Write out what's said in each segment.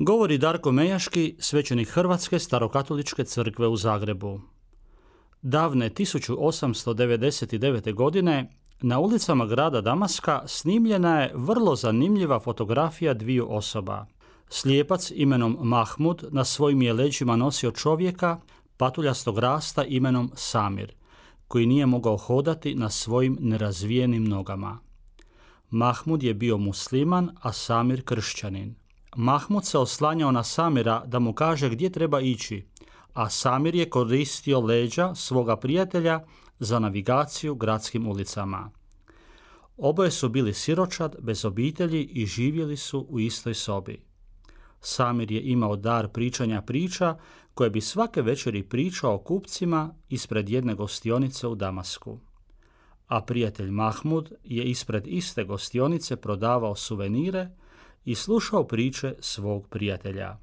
Govori Darko Mejaški, svećenik Hrvatske starokatoličke crkve u Zagrebu. Davne 1899. godine na ulicama grada Damaska snimljena je vrlo zanimljiva fotografija dviju osoba. Slijepac imenom Mahmud na svojim je leđima nosio čovjeka patuljastog rasta imenom Samir, koji nije mogao hodati na svojim nerazvijenim nogama. Mahmud je bio musliman, a Samir kršćanin. Mahmud se oslanjao na Samira da mu kaže gdje treba ići, a Samir je koristio leđa svoga prijatelja za navigaciju gradskim ulicama. Oboje su bili siročad, bez obitelji i živjeli su u istoj sobi. Samir je imao dar pričanja priča koje bi svake večeri pričao kupcima ispred jedne gostionice u Damasku. A prijatelj Mahmud je ispred iste gostionice prodavao suvenire i slušao priče svog prijatelja.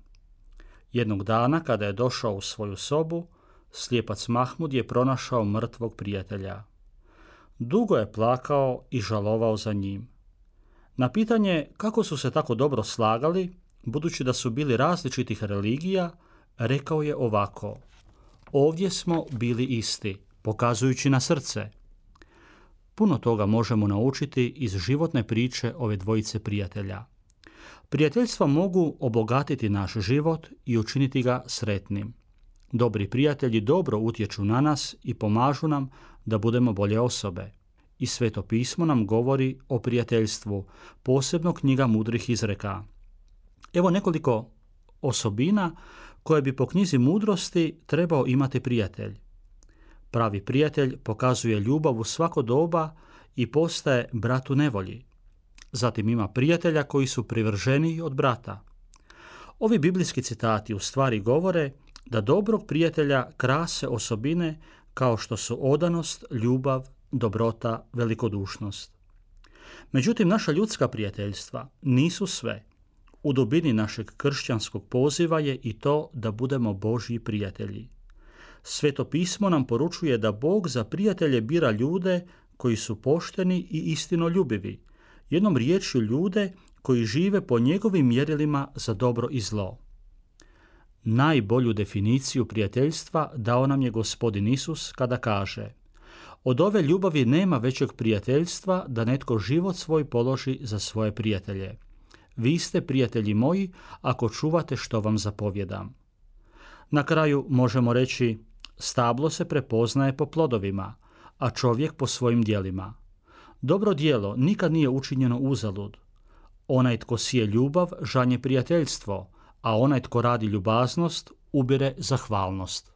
Jednog dana kada je došao u svoju sobu, slijepac Mahmud je pronašao mrtvog prijatelja. Dugo je plakao i žalovao za njim. Na pitanje kako su se tako dobro slagali, budući da su bili različitih religija, rekao je ovako. Ovdje smo bili isti, pokazujući na srce. Puno toga možemo naučiti iz životne priče ove dvojice prijatelja. Prijateljstva mogu obogatiti naš život i učiniti ga sretnim. Dobri prijatelji dobro utječu na nas i pomažu nam da budemo bolje osobe. I sveto pismo nam govori o prijateljstvu, posebno knjiga mudrih izreka. Evo nekoliko osobina koje bi po knjizi mudrosti trebao imati prijatelj. Pravi prijatelj pokazuje ljubav u svako doba i postaje bratu nevolji. Zatim ima prijatelja koji su privrženiji od brata. Ovi biblijski citati u stvari govore da dobrog prijatelja krase osobine kao što su odanost, ljubav, dobrota, velikodušnost. Međutim, naša ljudska prijateljstva nisu sve. U dubini našeg kršćanskog poziva je i to da budemo Božji prijatelji. Sveto pismo nam poručuje da Bog za prijatelje bira ljude koji su pošteni i istinoljubivi, jednom riječju ljude koji žive po njegovim mjerilima za dobro i zlo. Najbolju definiciju prijateljstva dao nam je gospodin Isus kada kaže Od ove ljubavi nema većeg prijateljstva da netko život svoj položi za svoje prijatelje. Vi ste prijatelji moji ako čuvate što vam zapovjedam. Na kraju možemo reći stablo se prepoznaje po plodovima, a čovjek po svojim dijelima. Dobro dijelo nikad nije učinjeno uzalud. Onaj tko sije ljubav žanje prijateljstvo, a onaj tko radi ljubaznost ubire zahvalnost.